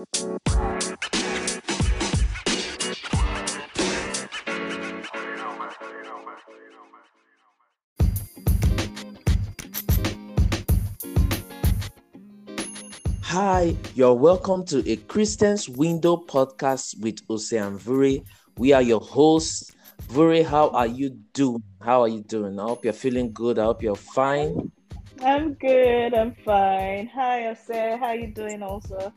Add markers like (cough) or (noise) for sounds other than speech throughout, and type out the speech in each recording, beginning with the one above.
Hi, you're welcome to a Christian's Window podcast with Ose and Vuri. We are your hosts. Vuri, how are you doing? How are you doing? I hope you're feeling good. I hope you're fine. I'm good. I'm fine. Hi, Ose. How are you doing also?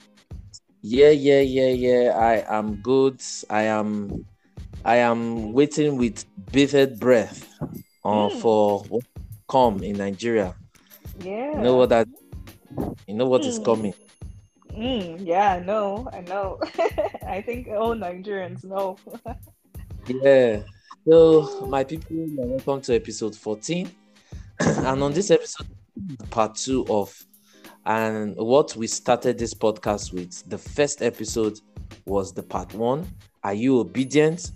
Yeah, yeah, yeah, yeah. I am good. I am I am waiting with bated breath uh, mm. for what come in Nigeria. Yeah. You know what that you know what mm. is hmm. coming. Mm, yeah, I know. I know. (laughs) I think all Nigerians know. (laughs) yeah. So, my people, welcome to episode 14. (clears throat) and on this episode, part two of and what we started this podcast with. The first episode was the part one. Are you Obidient,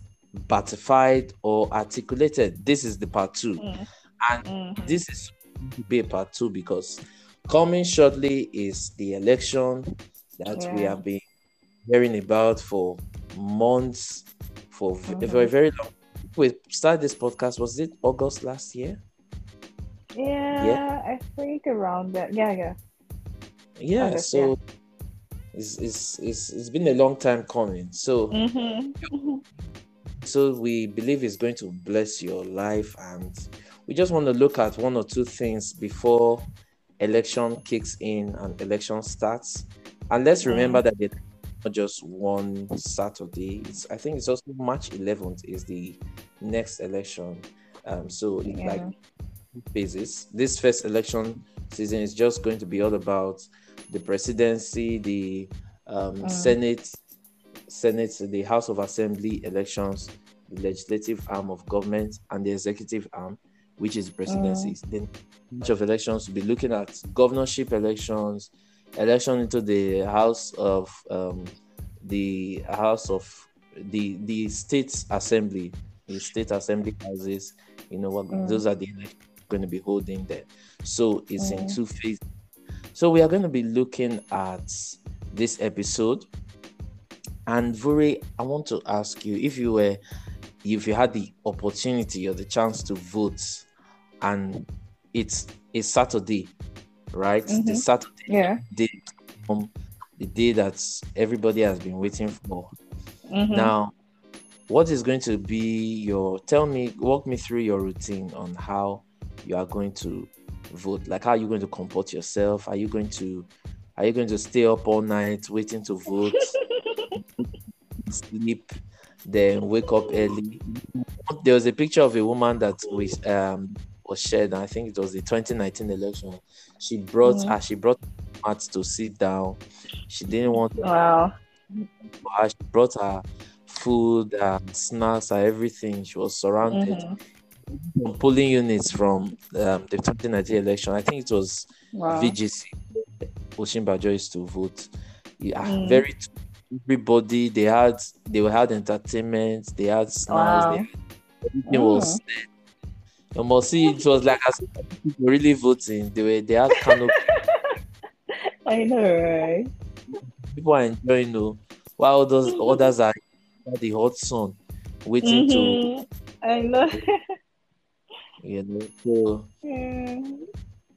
batified, or Atikulated? This is the part two. Mm. And mm-hmm. this is to be a part two because Coming shortly is the election that yeah. we have been hearing about for months, for mm-hmm. very, very long. We started this podcast, was it August last year? Yeah, yeah. I think around that. Yeah, yeah. Yeah, August, so yeah. It's, it's, it's, it's been a long time coming. So, mm-hmm. so we believe it's going to bless your life. And we just want to look at one or two things before election kicks in and election starts. And let's remember that it's not just one Saturday. It's I think it's also March 11th is the next election. Um, so it's yeah. like phases. This first election season is just going to be all about the presidency, the um, mm. Senate, Senate, the House of Assembly elections, the legislative arm of government, and the executive arm which is presidency. Mm. Then each of elections will be looking at governorship elections, election into the House of um, the House of the the state assembly, the state assembly houses. You know what? Mm. Those are the going to be holding there. So it's in two phases. So we are going to be looking at this episode. And Vuri, I want to ask you if you were if you had the opportunity or the chance to vote and it's a Saturday, right? Mm-hmm. The Saturday yeah. day, um, the day that everybody has been waiting for. Mm-hmm. Now, what is going to be your? Tell me, walk me through your routine on how you are going to vote. Like, how are you going to comport yourself? Are you going to, are you going to stay up all night waiting to vote? (laughs) sleep, then wake up early. There was a picture of a woman that was um was shared. I think it was the 2019 election. She brought mm-hmm. uh, she brought Matt to sit down. She didn't want. Wow. She brought her food, and snacks, and everything. She was surrounded. Mm-hmm. Polling units from um, the 2019 election. I think it was wow. VGC. Osinbajo used to vote. Yeah, mm. very. Everybody they had they had entertainment. They had snacks. Wow. They, everything mm. was you must see it was like as really voting. They were they had canopy. (laughs) I know, right? People are enjoying though, while others others are the hot sun waiting mm-hmm. to. I know. You know, so mm.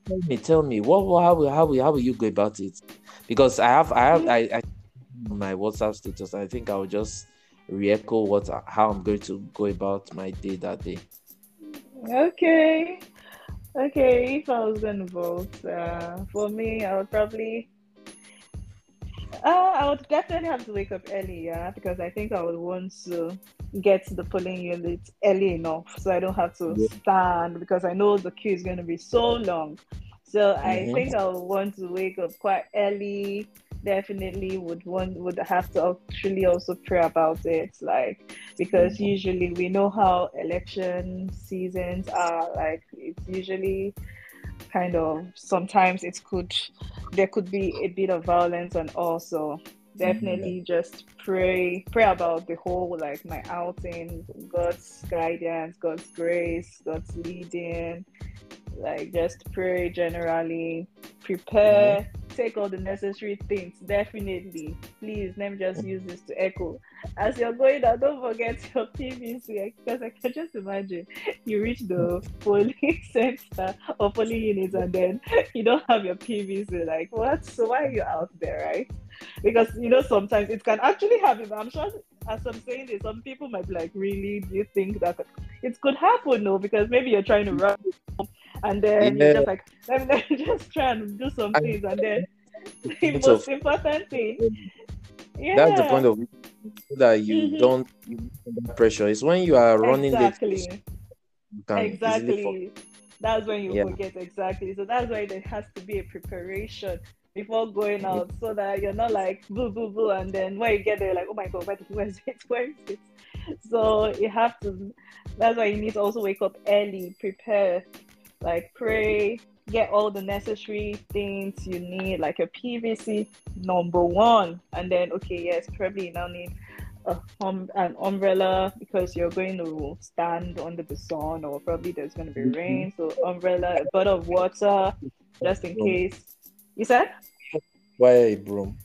tell me, tell me, what, what how how how will you go about it? Because I have I have I, I my WhatsApp status. I think I will just re-echo what how I'm going to go about my day that day. Okay. Okay, if I was gonna vote, uh, for me, I would probably, uh, I would definitely have to wake up early, yeah, because I think I would want to get to the polling unit early enough so I don't have to yeah. stand because I know the queue is going to be so long. So mm-hmm. I think I would want to wake up quite early, definitely would want would have to actually also pray about it like because mm-hmm. usually we know how election seasons are like it's usually kind of sometimes it could there could be a bit of violence and also definitely mm-hmm. just pray pray about the whole like my outing god's guidance god's grace god's leading like just pray generally prepare mm-hmm take all the necessary things. Definitely. Please, let me just use this to echo. As you're going out, don't forget (laughs) your PVC because I can just imagine you reach the (laughs) polling center or polling unit and then you don't have your PVC. Like, what? So why are you out there, right? Because you know, sometimes it can actually happen. I'm sure as I'm saying this, some people might be like, really? Do you think that it could happen? No, because maybe you're trying to run and then yeah. you're just like, let me, (laughs) let me just try and do some things, and then the (laughs) most important thing. Yeah. That's the point of that you mm-hmm. don't pressure. It's when you are running exactly. exactly. That's when you yeah. forget exactly. So that's why there has to be a preparation before going out so that you're not like boo boo boo and then when you get there like oh my god where (laughs) is it where is it? So you have to that's why you need to also wake up early prepare like pray get all the necessary things you need like a pvc number one. And then okay yes probably you now need a, um, an umbrella because you're going to stand under the sun or probably there's going to be rain. So umbrella a bottle of water just in case you said? Why a broom?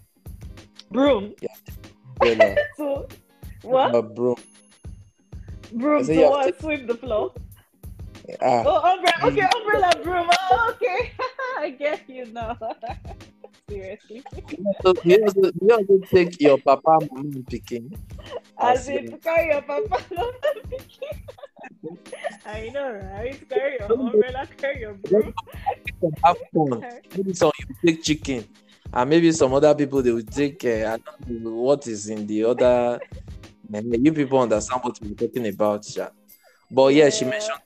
Broom. Yeah. (laughs) so what? A broom. Broom to what? Sweep the floor. Ah. Oh, umbrella. Okay, umbrella broom. Oh, (laughs) okay. (laughs) I get you now. Seriously. So you also, you also take your papa mama picking. As in carry your papa mama picking. I know, right? Carry your umbrella, carry your broom. Have fun. (laughs) Maybe some you take chicken, and maybe some other people they will take. Uh, I don't know what is in the other. you people understand what we're talking about, yeah. But yeah, yeah. she mentioned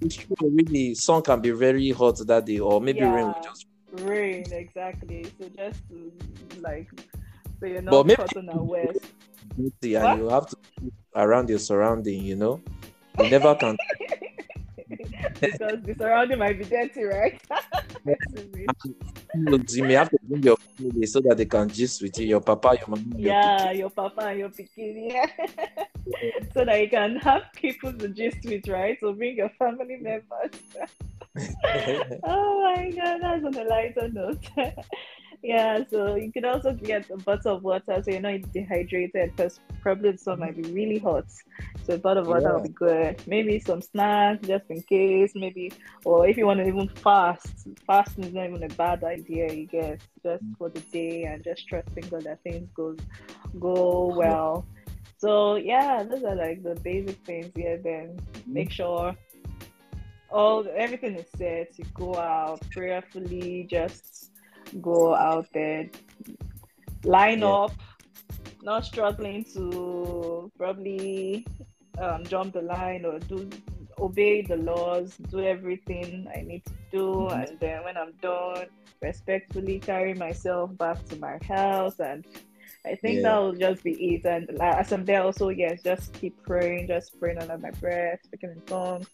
it's true. Really, sun can be very hot that day, or maybe yeah. rain will just rain exactly. So just to, like so you're not but maybe, caught on a west. And you have to around your surrounding, you know. You never can. (laughs) (laughs) because the surrounding might be dirty, right? (laughs) you may have to bring your family so that they can gist with you, your papa, your mom. Yeah, your, your papa and your bikini. Yeah. (laughs) so that you can have people to gist with, right? So bring your family members. oh my god, that's on a lighter note. Yeah, so you could also get a bottle of water so you're not dehydrated because probably the sun might be really hot. So a bottle of water yeah. will be good. Maybe some snacks just in case, maybe, or if you want to even fast, fasting is not even a bad idea, you guess, just for the day and just trusting God that things go, go well. So yeah, those are like the basic things. Yeah, then mm-hmm. make sure all everything is set. You go out prayerfully, just go out there, line yeah. up, not struggling to probably um, jump the line or do obey the laws, do everything I need to do, mm-hmm. and then when I'm done, respectfully carry myself back to my house and I think yeah. that will just be it. And as I'm there, also, yes, just keep praying, just praying under my breath, speaking in tongues.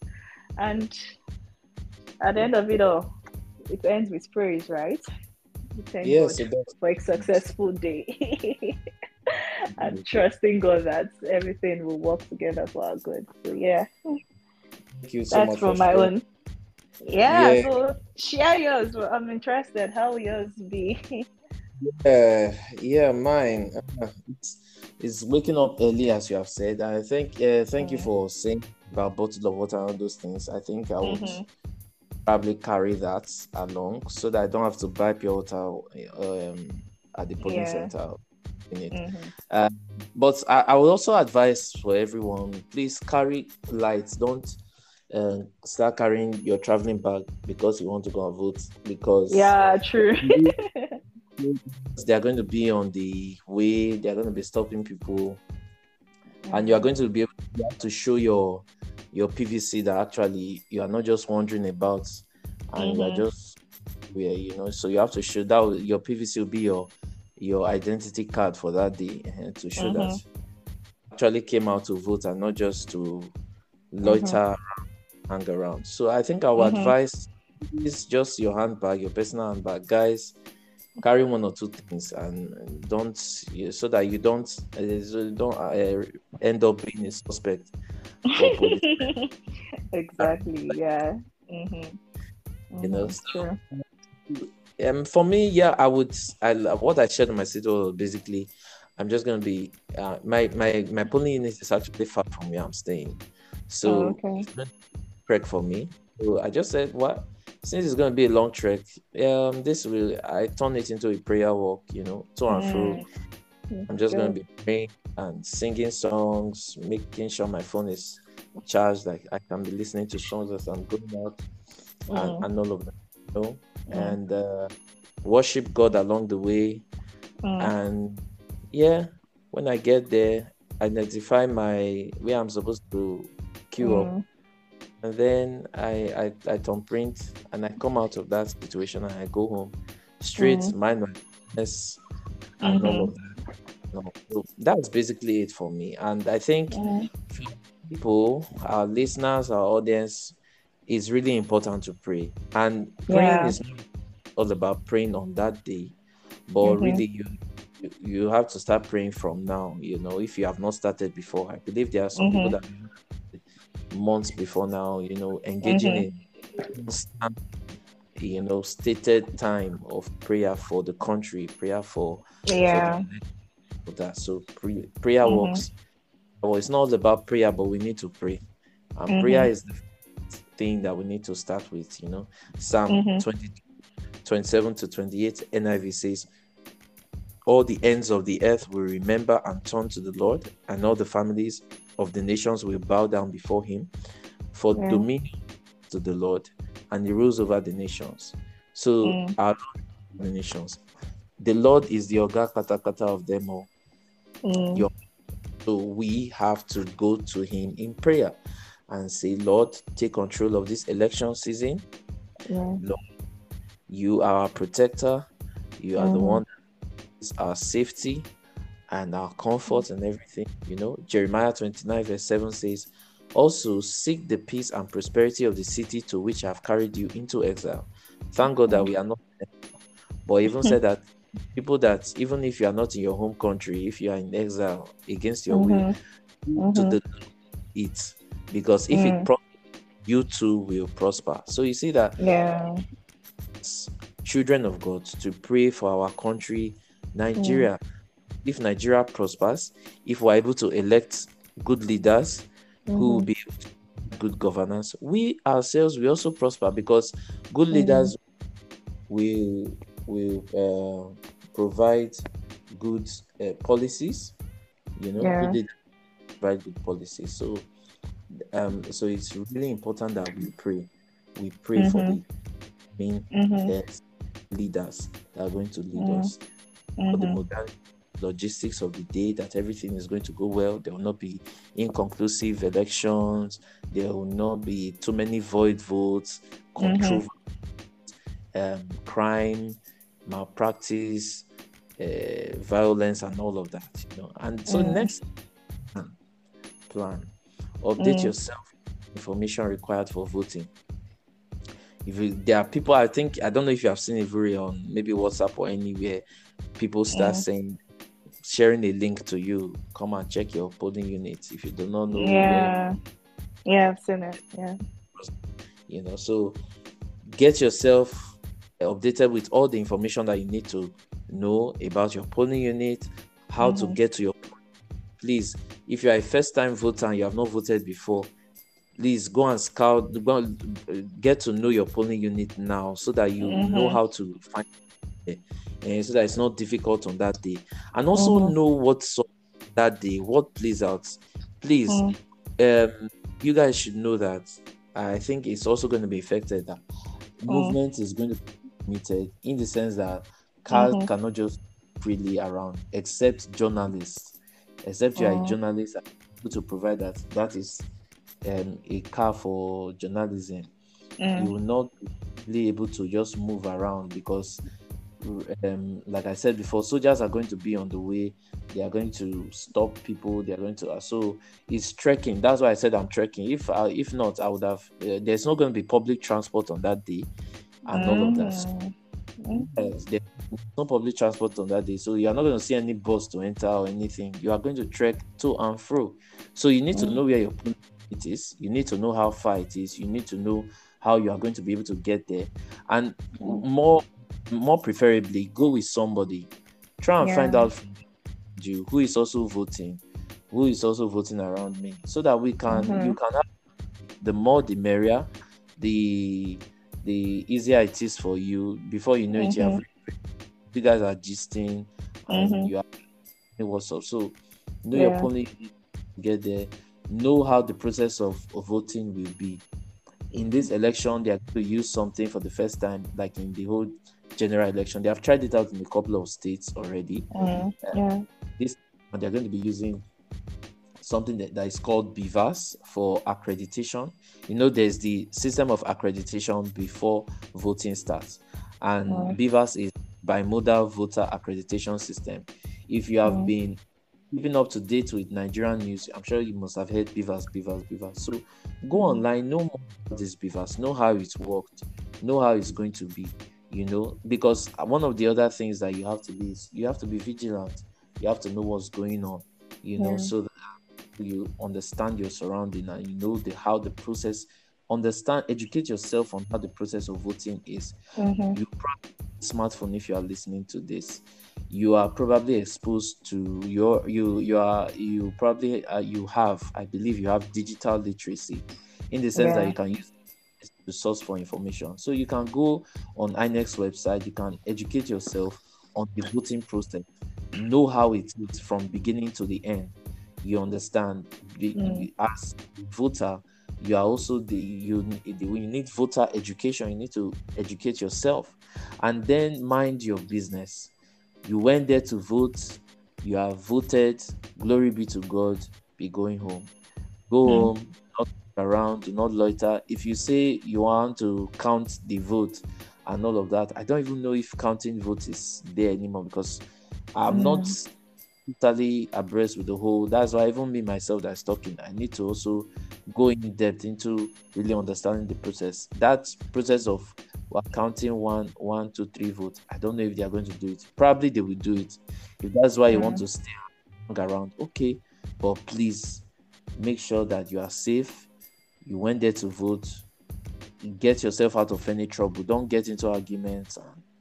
And at the end of it all, it ends with praise, right? Thank yes, God it does. For a successful day. (laughs) and trusting God that everything will work together for our good. So yeah. Thank you so That's much. from my sharing. own. Yeah, yeah, so share yours. I'm interested. How will yours be? yeah, yeah, mine. Uh, it's, it's waking up early, as you have said. I think. Uh, thank mm. you for saying about bottle of water and all those things. I think I would mm-hmm probably carry that along so that I don't have to buy pure water um, at the polling yeah. center. Mm-hmm. Uh, but I, I would also advise for everyone please carry lights. Don't uh, start carrying your traveling bag because you want to go and vote. Because yeah, true. (laughs) (laughs) they are going to be on the way. They are going to be stopping people, mm-hmm. and you are going to be able to show your your PVC that actually you are not just wondering about and mm-hmm. you are mm-hmm. just where you know so you have to show that your PVC will be your your identity card for that day uh, to show mm-hmm. that actually came out to vote and not just to loiter mm-hmm. hang around so i think our mm-hmm. advice is just your handbag your personal handbag guys carry one or two things and don't so that you don't uh, don't uh, end up being a suspect (laughs) exactly. Yeah. Mm-hmm. Mm-hmm. You know, so, um, for me, yeah, I would. I what I shared on my schedule basically. I'm just gonna be uh, my my my polling unit is actually far from where I'm staying, so oh, okay. trek for me. So I just said, what since it's gonna be a long trek, um, this will I turn it into a prayer walk, you know, to and mm. fro. I'm just gonna be praying and singing songs, making sure my phone is charged, like I can be listening to songs as I'm going out, mm. and, and all of that, you know, mm. and uh, worship God along the way, mm. and yeah, when I get there, I identify my where I'm supposed to queue up, mm. and then I, I I turn print and I come out of that situation and I go home straight, mm. mind my business, and mm-hmm. all of that no, so that's basically it for me. And I think mm. people, our listeners, our audience, is really important to pray. And praying yeah. is not all about praying on that day, but mm-hmm. really you you have to start praying from now. You know, if you have not started before, I believe there are some mm-hmm. people that months before now, you know, engaging mm-hmm. in you know stated time of prayer for the country, prayer for yeah. For that. So pre- prayer mm-hmm. works. Well, it's not about prayer, but we need to pray. And mm-hmm. prayer is the thing that we need to start with. You know, Psalm mm-hmm. 20, 27 to 28 NIV says, All the ends of the earth will remember and turn to the Lord, and all the families of the nations will bow down before him. For yeah. dominion to the Lord, and he rules over the nations. So, mm. our the nations. The Lord is the Oga Katakata of them all. Mm. Your, so we have to go to Him in prayer and say, Lord, take control of this election season. Yeah. Lord, you are our protector. You are mm. the one is our safety and our comfort and everything. You know, Jeremiah 29, verse 7 says, Also seek the peace and prosperity of the city to which I have carried you into exile. Thank God that we are not, but even said that people that even if you are not in your home country, if you are in exile against your mm-hmm. will, mm-hmm. to the it because if mm. it pro- you too will prosper. So you see that yeah, children of God to pray for our country, Nigeria. Mm. If Nigeria prospers, if we're able to elect good leaders mm-hmm. who will mm-hmm. be good governance, we ourselves we also prosper because good mm. leaders will will uh, provide good uh, policies. You know, yeah. they provide good policies. So, um, so it's really important that we pray. We pray mm-hmm. for the main mm-hmm. leaders that are going to lead mm-hmm. us for the mm-hmm. modern logistics of the day that everything is going to go well there will not be inconclusive elections there will not be too many void votes mm-hmm. um, crime malpractice, uh, violence, and all of that. You know, and so mm. next plan, plan update mm. yourself. Information required for voting. If you, there are people, I think I don't know if you have seen it very on maybe WhatsApp or anywhere. People start mm. saying, sharing a link to you. Come and check your polling unit if you do not know. Yeah, yeah, I've seen it. Yeah, you know, so get yourself updated with all the information that you need to know about your polling unit, how mm-hmm. to get to your. Please, if you are a first time voter and you have not voted before, please go and scout, go and get to know your polling unit now so that you mm-hmm. know how to find it, and so that it's not difficult on that day. And also mm-hmm. know what that day, what plays out. Please, mm-hmm. um, you guys should know that I think it's also going to be affected that mm. movement is going to in the sense that cars mm-hmm. cannot just freely around except journalists. Except you are a oh. journalist able to provide that that is um, a car for journalism. Mm. You will not be able to just move around because um, like I said before, soldiers are going to be on the way. They are going to stop people. They are going to. So it's trekking. That's why I said I'm trekking. If uh, if not, I would have. Uh, there's not going to be public transport on that day and all of that. Mm-hmm. there's no public transport on that day, so you are not going to see any bus to enter or anything. You are going to trek to and fro. So you need to know where your point it is. You need to know how far it is. You need to know how you are going to be able to get there. And more more preferably go with somebody. Try and yeah. find out you who is also voting, who is also voting around me, so that we can mm-hmm. you can have the more the merrier, the the easier it is for you. Before you know mm-hmm. it, you have mm-hmm. you guys are gisting and mm-hmm. you are what's up. So know yeah. your opponent, get there, know how the process of, of voting will be. In this election, they are going to use something for the first time, like in the whole general election. They have tried it out in a couple of states already. Mm, yeah. This they're going to be using something that, that is called BVAS for accreditation. You know, there's the system of accreditation before voting starts, and mm. BVAS is bimodal voter accreditation system. If you have been keeping up to date with Nigerian news, I'm sure you must have heard BVAS, BVAS, BVAS. So go mm. online, know more about this BVAS, know how it's worked, know how it's going to be, you know, because one of the other things that you have to be is you have to be vigilant. You have to know what's going on, you know, yeah. so that you understand your surrounding and you know the how the process understand educate yourself on how the process of voting is mm-hmm. you smartphone if you are listening to this you are probably exposed to your you you are you probably uh, you have i believe you have digital literacy in the sense yeah. that you can use the source for information so you can go on INEC website you can educate yourself on the voting process know how it is from beginning to the end you understand the, mm. as voter you are also the you you need voter education you need to educate yourself and then mind your business you went there to vote you have voted glory be to god be going home go mm. home not around do not loiter if you say you want to count the vote and all of that i don't even know if counting votes is there anymore because i'm mm. not totally abreast with the whole. That's why even me myself that's talking, I need to also go in depth into really understanding the process. That process of well, counting one, one, two, three votes. I don't know if they are going to do it. Probably they will do it. If that's why you want to stay around, okay. But please make sure that you are safe. You went there to vote. Get yourself out of any trouble. Don't get into arguments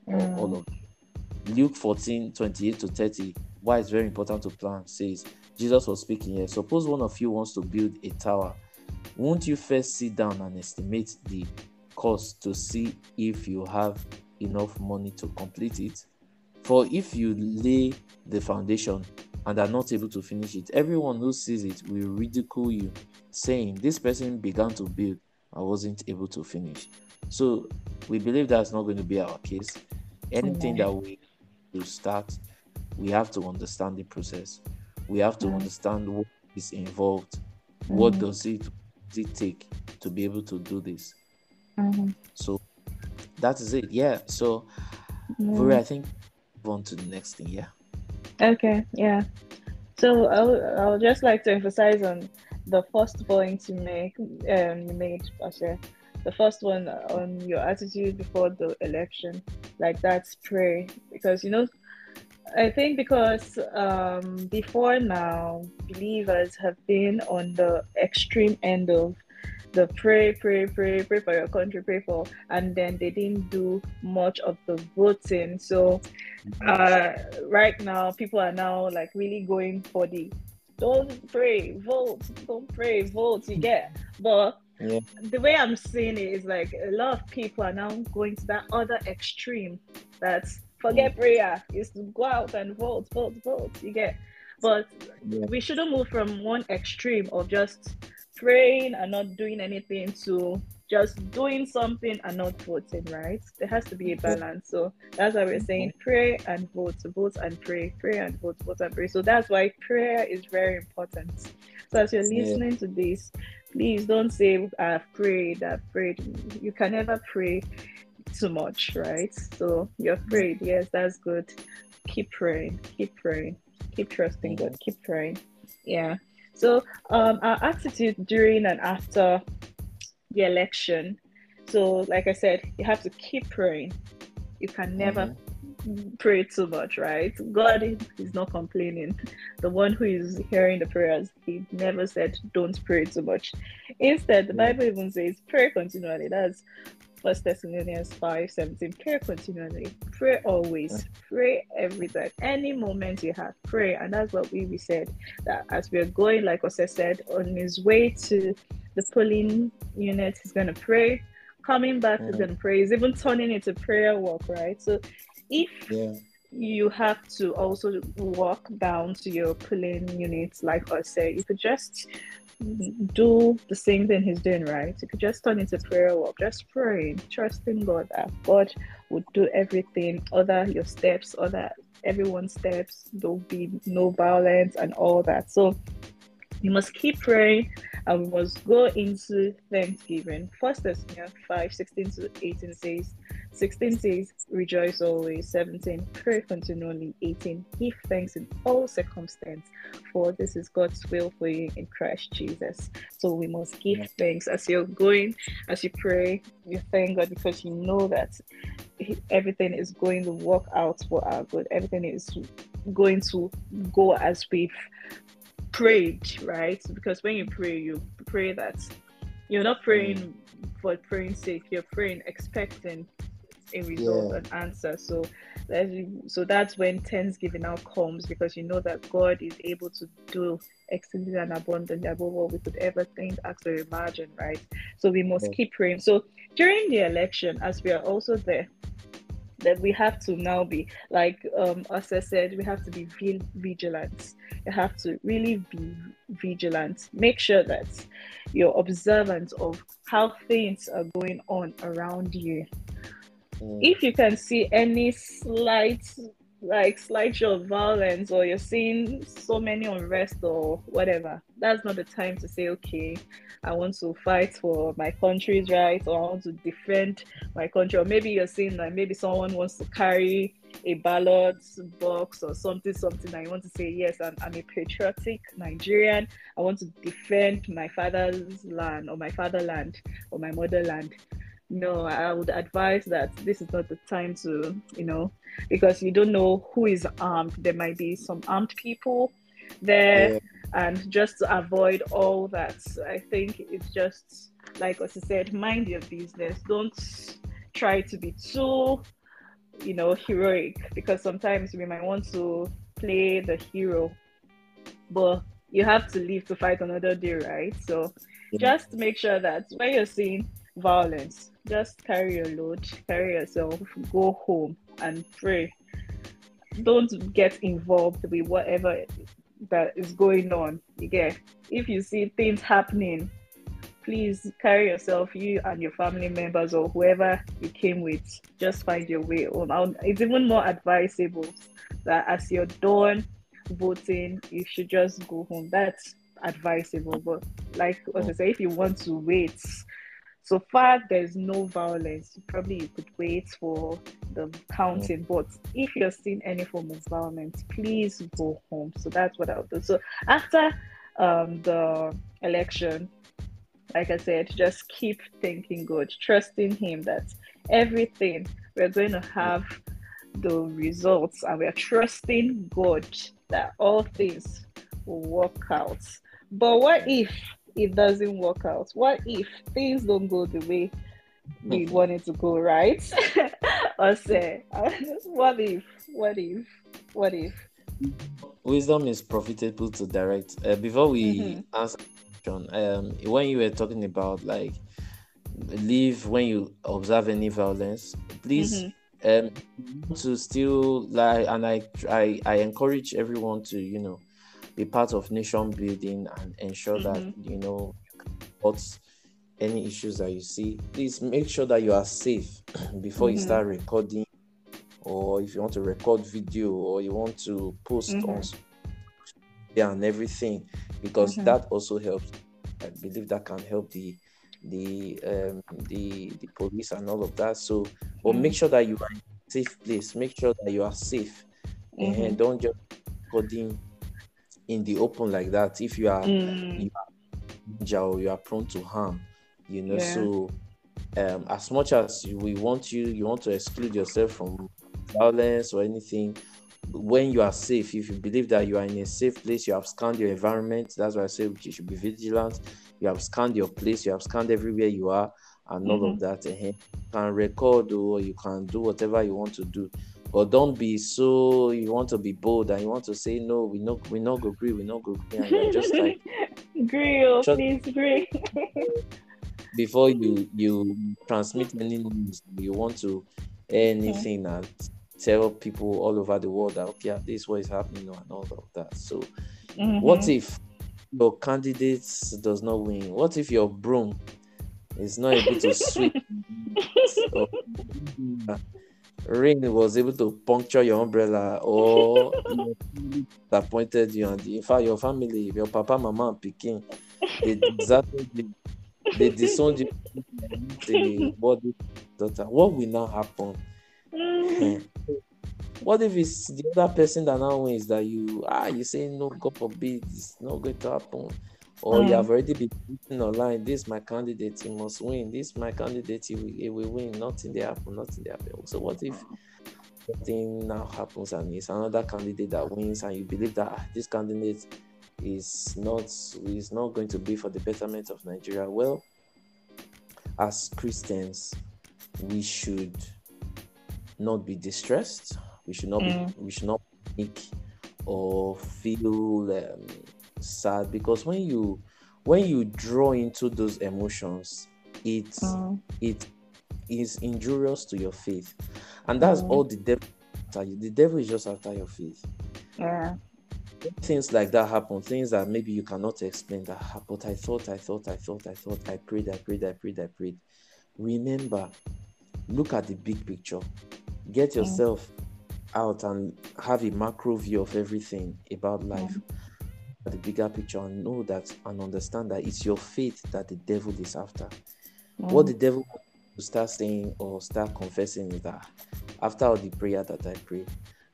and mm. all of it. Luke 14, 28 to 30 why it's very important to plan says Jesus was speaking here. Suppose one of you wants to build a tower. Won't you first sit down and estimate the cost to see if you have enough money to complete it? For if you lay the foundation and are not able to finish it, everyone who sees it will ridicule you, saying, This person began to build and wasn't able to finish. So we believe that's not going to be our case. Anything that we will start we have to understand the process. We have to mm. understand what is involved. Mm. What does it, does it take to be able to do this? Mm-hmm. So that is it. Yeah. So, mm. I think move on to the next thing. Yeah. Okay. Yeah. So I'll, I'll just like to emphasize on the first point you make um you made Asha. The first one on your attitude before the election, like that's pray because you know I think because um, before now, believers have been on the extreme end of the pray, pray, pray, pray for your country, pray for, and then they didn't do much of the voting. So, uh, right now, people are now like really going for the don't pray, vote, don't pray, vote. You get, but yeah. the way I'm seeing it is like a lot of people are now going to that other extreme. That's forget prayer is to go out and vote, vote, vote. You get, but yeah. we shouldn't move from one extreme of just praying and not doing anything to just doing something and not voting, right? There has to be a balance. So that's why we're saying pray and vote, vote and pray, pray and vote, vote and pray. So that's why prayer is very important. So as you're listening to this, please don't say I've prayed, I've prayed. You can never pray too much, right? So you're afraid. Yes, that's good. Keep praying. Keep praying. Keep trusting God. Keep praying. Yeah. So um, our attitude during and after the election. So, like I said, you have to keep praying. You can never mm-hmm. pray too much, right? God is not complaining. The one who is hearing the prayers, he never said, don't pray too much. Instead, the Bible even says, pray continually. That's First Thessalonians 5 17. Pray continually. Pray always. Pray every time. Any moment you have, pray. And that's what we, we said. That as we're going, like Ose said, on his way to the polling unit, he's gonna pray. Coming back, he's gonna pray. He's even turning into prayer walk, right? So if yeah you have to also walk down to your pulling units, like I say. You could just do the same thing he's doing, right? You could just turn into prayer walk, just praying, trusting God that God would do everything, other your steps, other everyone's steps, there'll be no violence and all that. So you must keep praying and we must go into Thanksgiving. First Thessalonians 5 16 to 18 says, 16 says, Rejoice always. 17, Pray continually. 18, Give thanks in all circumstances, for this is God's will for you in Christ Jesus. So we must give thanks as you're going, as you pray, you thank God because you know that everything is going to work out for our good. Everything is going to go as we've prayed, right? Because when you pray, you pray that you're not praying for praying sake, you're praying expecting a result, yeah. an answer. So that's so that's when Thanksgiving now comes because you know that God is able to do exceedingly and abundantly above all we could ever think, ask, or imagine, right? So we must yeah. keep praying. So during the election, as we are also there, that we have to now be like um as I said, we have to be vigilant. You have to really be vigilant. Make sure that you're observant of how things are going on around you. Mm. If you can see any slight like slight show of violence or you're seeing so many unrest or whatever, that's not the time to say, okay, I want to fight for my country's rights or I want to defend my country. Or maybe you're seeing that maybe someone wants to carry a ballot box or something, something, and you want to say, yes, I'm, I'm a patriotic Nigerian. I want to defend my father's land or my fatherland or my motherland no, I would advise that this is not the time to, you know, because you don't know who is armed. There might be some armed people there, yeah. and just to avoid all that, I think it's just like what I said, mind your business. Don't try to be too, you know, heroic because sometimes we might want to play the hero, but you have to live to fight another day, right? So yeah. just make sure that when you're seeing violence. Just carry your load, carry yourself, go home and pray. Don't get involved with whatever that is going on. Again, if you see things happening, please carry yourself, you and your family members or whoever you came with, just find your way home. It's even more advisable that as you're done voting, you should just go home. That's advisable. But like as I oh. say, if you want to wait so far, there's no violence. Probably you could wait for the counting, but if you're seeing any form of violence, please go home. So that's what I'll do. So after um, the election, like I said, just keep thinking good, trusting Him that everything we're going to have the results, and we're trusting God that all things will work out. But what if it doesn't work out? What if things don't go the way we mm-hmm. want it to go, right? (laughs) or say, (laughs) what if, what if, what if? Wisdom is profitable to direct. Uh, before we mm-hmm. answer, John, um, when you were talking about like leave when you observe any violence, please. Mm-hmm. Um, to still like, and I, I, I encourage everyone to, you know, be part of nation building and ensure mm-hmm. that you know what's any issues that you see please make sure that you are safe (clears throat) before mm-hmm. you start recording or if you want to record video or you want to post mm-hmm. on yeah and everything because mm-hmm. that also helps i believe that can help the the um the the police and all of that so but make mm-hmm. sure that you are in a safe place make sure that you are safe and mm-hmm. don't just recording in the open like that if you are, mm. you are you are prone to harm you know yeah. so um, as much as we want you you want to exclude yourself from violence or anything when you are safe if you believe that you are in a safe place you have scanned your environment that's why i say you should be vigilant you have scanned your place you have scanned everywhere you are and all of that. Uh, you can record or you can do whatever you want to do. But don't be so you want to be bold and you want to say no, we no we not go agree, we not go agree, and you're just like (laughs) agree, oh, please agree. (laughs) before you you transmit any news, you want to anything and tell people all over the world that okay, this is what is happening and all of that. So mm-hmm. what if your candidate does not win? What if your broom is not able to sweep? (laughs) Ring was able to puncture your umbrella or (laughs) disappointed you and in fact your family, your papa, mama, and Peking, they exactly they disowned you the body daughter. What will now happen? Mm. what if it's the other person that now wins that you ah you say no God forbid it's not going to happen or mm. you have already been written online this my candidate he must win. This my candidate he will, he will win. Nothing they happen nothing they happen. So what if something now happens and it's another candidate that wins and you believe that ah, this candidate is not is not going to be for the betterment of Nigeria well as Christians we should not be distressed. We should not mm. be we should not panic or feel um, sad because when you when you draw into those emotions it mm. it is injurious to your faith and that's mm. all the devil the devil is just after your faith yeah things like that happen things that maybe you cannot explain that but i thought i thought i thought i thought i prayed i prayed i prayed i prayed remember look at the big picture get mm. yourself mm. out and have a macro view of everything about life mm the bigger picture and know that and understand that it's your faith that the devil is after. Mm. What the devil will start saying or start confessing is that after all the prayer that I prayed,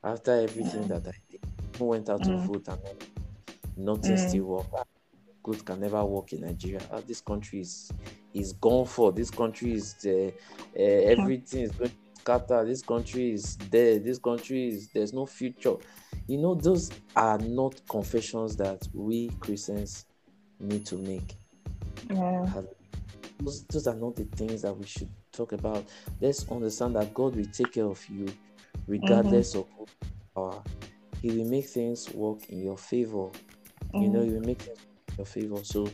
after everything mm. that I did, who went out mm. to vote and nothing mm. still work. Good can never work in Nigeria. Uh, this country is is gone for. This country is uh, uh, everything is going This country is dead. This country is there's no future you know, those are not confessions that we Christians need to make. Yeah. Those, those are not the things that we should talk about. Let's understand that God will take care of you regardless mm-hmm. of power. He will make things work in your favor. Mm-hmm. You know, mm-hmm. He will make things in your favor. So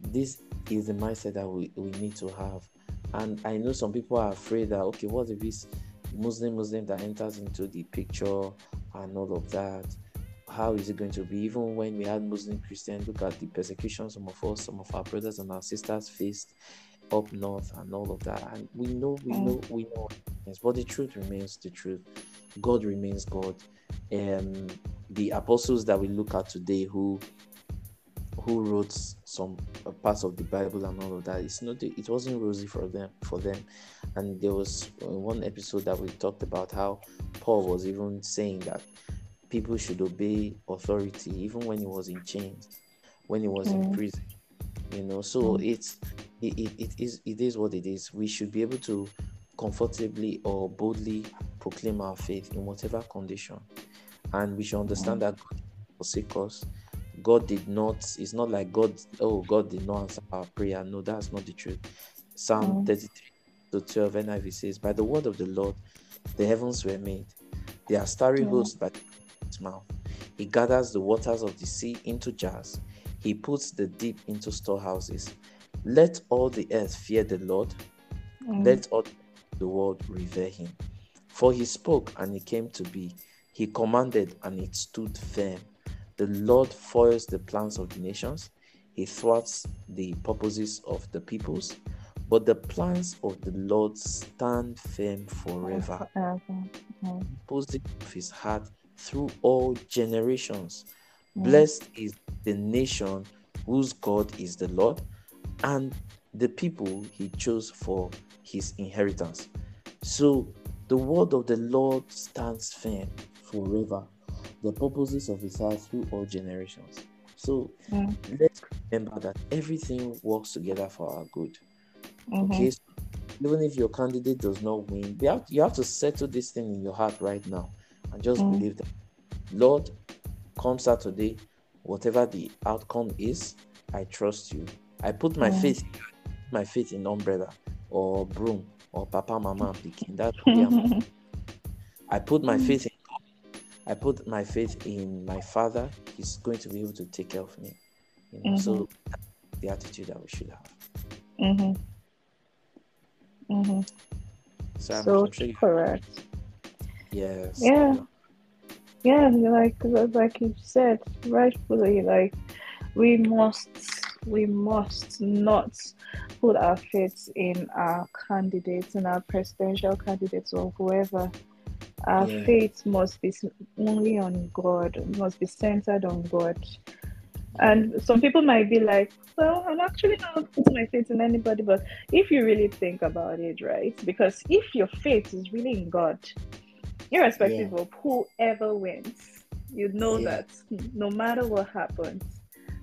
this is the mindset that we, we need to have. And I know some people are afraid that okay, what if this Muslim Muslim that enters into the picture and all of that. How is it going to be? Even when we had Muslim Christians, look at the persecution some of us, some of our brothers and our sisters faced up north and all of that. And we know, we mm. know, we know. But the truth remains the truth. God remains God. And um, the apostles that we look at today, who who wrote some uh, parts of the Bible and all of that. It's not it wasn't rosy for them for them. And there was uh, one episode that we talked about how Paul was even saying that people should obey authority even when he was in chains, when he was mm. in prison. You know, so mm. it's it, it, it is it is what it is. We should be able to comfortably or boldly proclaim our faith in whatever condition. And we should understand mm. that God forsake us God did not, it's not like God, oh, God did not answer our prayer. No, that's not the truth. Psalm mm. 33 to 12 NIV says, By the word of the Lord, the heavens were made. They are starry hosts by his mouth. He gathers the waters of the sea into jars. He puts the deep into storehouses. Let all the earth fear the Lord. Mm. Let all the world revere him. For he spoke and it came to be. He commanded and it stood firm. The Lord foils the plans of the nations, he thwarts the purposes of the peoples, but the plans of the Lord stand firm forever. Positive of his heart through all generations. Blessed is the nation whose God is the Lord, and the people he chose for his inheritance. So the word of the Lord stands firm forever the purposes of his house through all generations. So mm. let's remember that everything works together for our good. Mm-hmm. Okay, so even if your candidate does not win, you have, you have to settle this thing in your heart right now and just mm. believe that, Lord, come Saturday, whatever the outcome is, I trust you. I put my mm. faith, my faith in umbrella. or broom or papa, mama, picking. That's what (laughs) I put my faith. I put my faith in my father. He's going to be able to take care of me. You know, mm-hmm. so the attitude that we should have. Mm-hmm. Mm-hmm. So, I'm, so I'm sure correct. Yes. Yeah. Yeah, like like you said, rightfully, like we must we must not put our faith in our candidates, in our presidential candidates or whoever. Our yeah. faith must be only on God, must be centered on God. And some people might be like, well, I'm actually not putting my faith in anybody. But if you really think about it, right? Because if your faith is really in God, irrespective yeah. of whoever wins, you know yeah. that no matter what happens,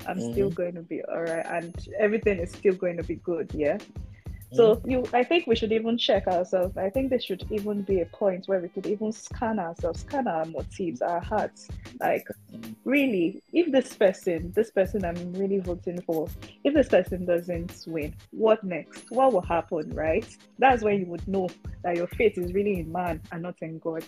I'm mm-hmm. still going to be all right, and everything is still going to be good. Yeah. So mm-hmm. you, I think we should even check ourselves. I think there should even be a point where we could even scan ourselves, scan our motives, our hearts. Like, really, if this person, this person I'm really voting for, if this person doesn't win, what next? What will happen? Right? That's when you would know that your faith is really in man and not in God.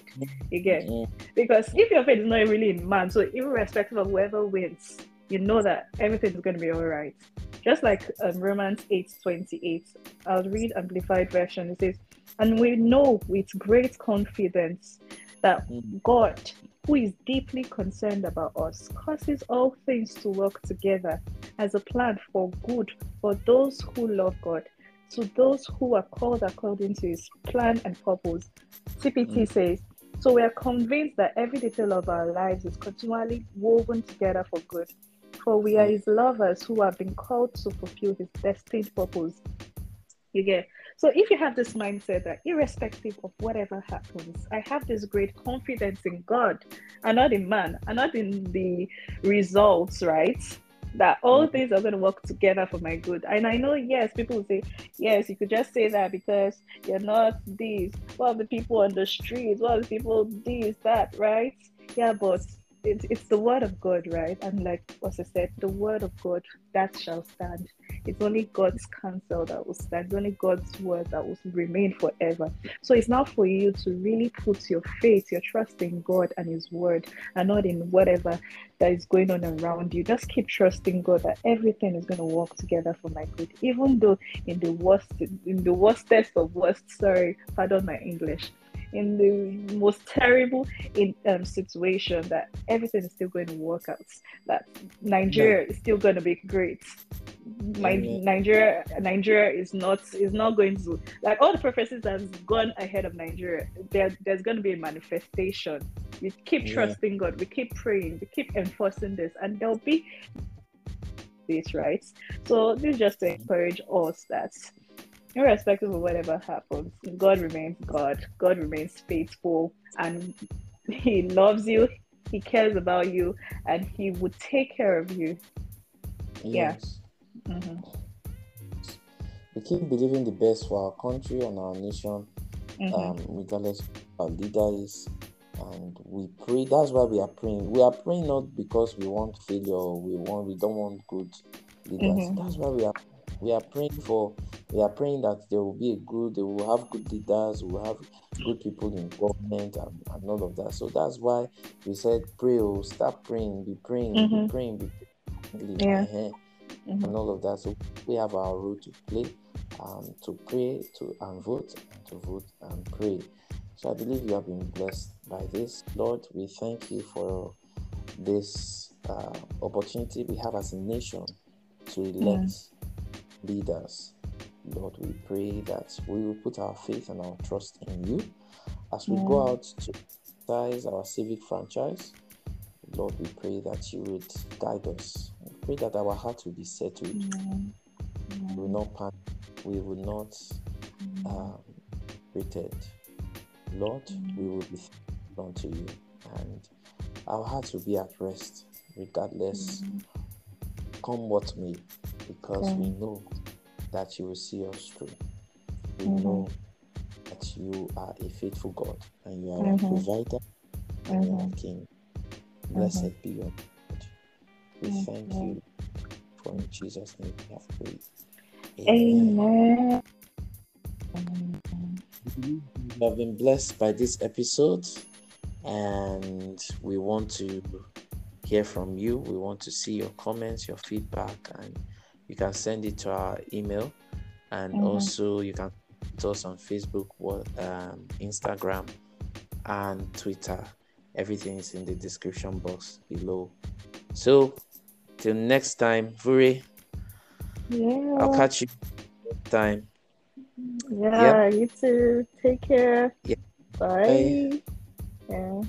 Again, mm-hmm. because if your faith is not really in man, so irrespective of whoever wins, you know that everything is going to be all right. Just like um, Romans 8 28, I'll read Amplified Version. It says, And we know with great confidence that mm. God, who is deeply concerned about us, causes all things to work together as a plan for good for those who love God, to those who are called according to his plan and purpose. TPT mm. says, so we are convinced that every detail of our lives is continually woven together for good for we are his lovers who have been called to fulfill his destined purpose. You get so if you have this mindset that irrespective of whatever happens, I have this great confidence in God and not in man and not in the results, right? That all mm. things are going to work together for my good. And I know, yes, people will say, yes, you could just say that because you're not this. What are the people on the streets? What are the people this, that, right? Yeah, but it, it's the word of God, right? And like I said, the word of God that shall stand. It's only God's counsel that will stand. It's only God's word that will remain forever. So it's now for you to really put your faith, your trust in God and His word, and not in whatever that is going on around you. Just keep trusting God that everything is going to work together for my good, even though in the worst, in the worstest of worst. Sorry, pardon my English in the most terrible in um, situation that everything is still going to work out that nigeria is still going to be great. My nigeria nigeria is not is not going to like all the prophecies that's gone ahead of nigeria there, there's going to be a manifestation. We keep yeah. trusting god we keep praying we keep enforcing this and there'll be this right? So this is just to encourage us that irrespective of whatever happens, God remains God. God remains faithful and He loves you, He cares about you, and He would take care of you. Yes. Yeah. Mm-hmm. We keep believing the best for our country and our nation, mm-hmm. um, regardless of our leaders. And we pray. That's why we are praying. We are praying not because we want failure. We want. We don't want good leaders. Mm-hmm. That's why we are. We are praying for we are praying that there will be a good, they will have good leaders, we will have good people in government and, and all of that. So that's why we said pray, oh, start praying, be praying, mm-hmm. be praying, be praying, yeah. mm-hmm. and all of that. So we have our role to play, um, to pray, to and vote, and to vote and pray. So I believe you have been blessed by this, Lord. We thank you for this uh, opportunity we have as a nation to elect leaders Lord, we pray that we will put our faith and our trust in you as we yeah. go out to exercise our civic franchise. Lord, we pray that you would guide us. We pray that our heart will be settled. We will not panic. We will not um, pretend. Lord, we will be unto you, and our hearts will be at rest, regardless come what may, because we know that you will see us through. We mm-hmm. know that you are a faithful God and you are mm-hmm. a provider and you are a mm-hmm. King. Blessed mm-hmm. be your God. We thank you for in Jesus' name we have prayed. Amen. Amen. We have been blessed by this episode, and we want to hear from you. We want to see your comments, your feedback, and you can send it to our email. And mm-hmm. also, you can follow us on Facebook, um, Instagram, and Twitter. Everything is in the description box below. So, till next time, Vuri. Yeah. I'll catch you next time. Yeah, yep. you too. Take care. Yeah. Bye. Bye. Yeah.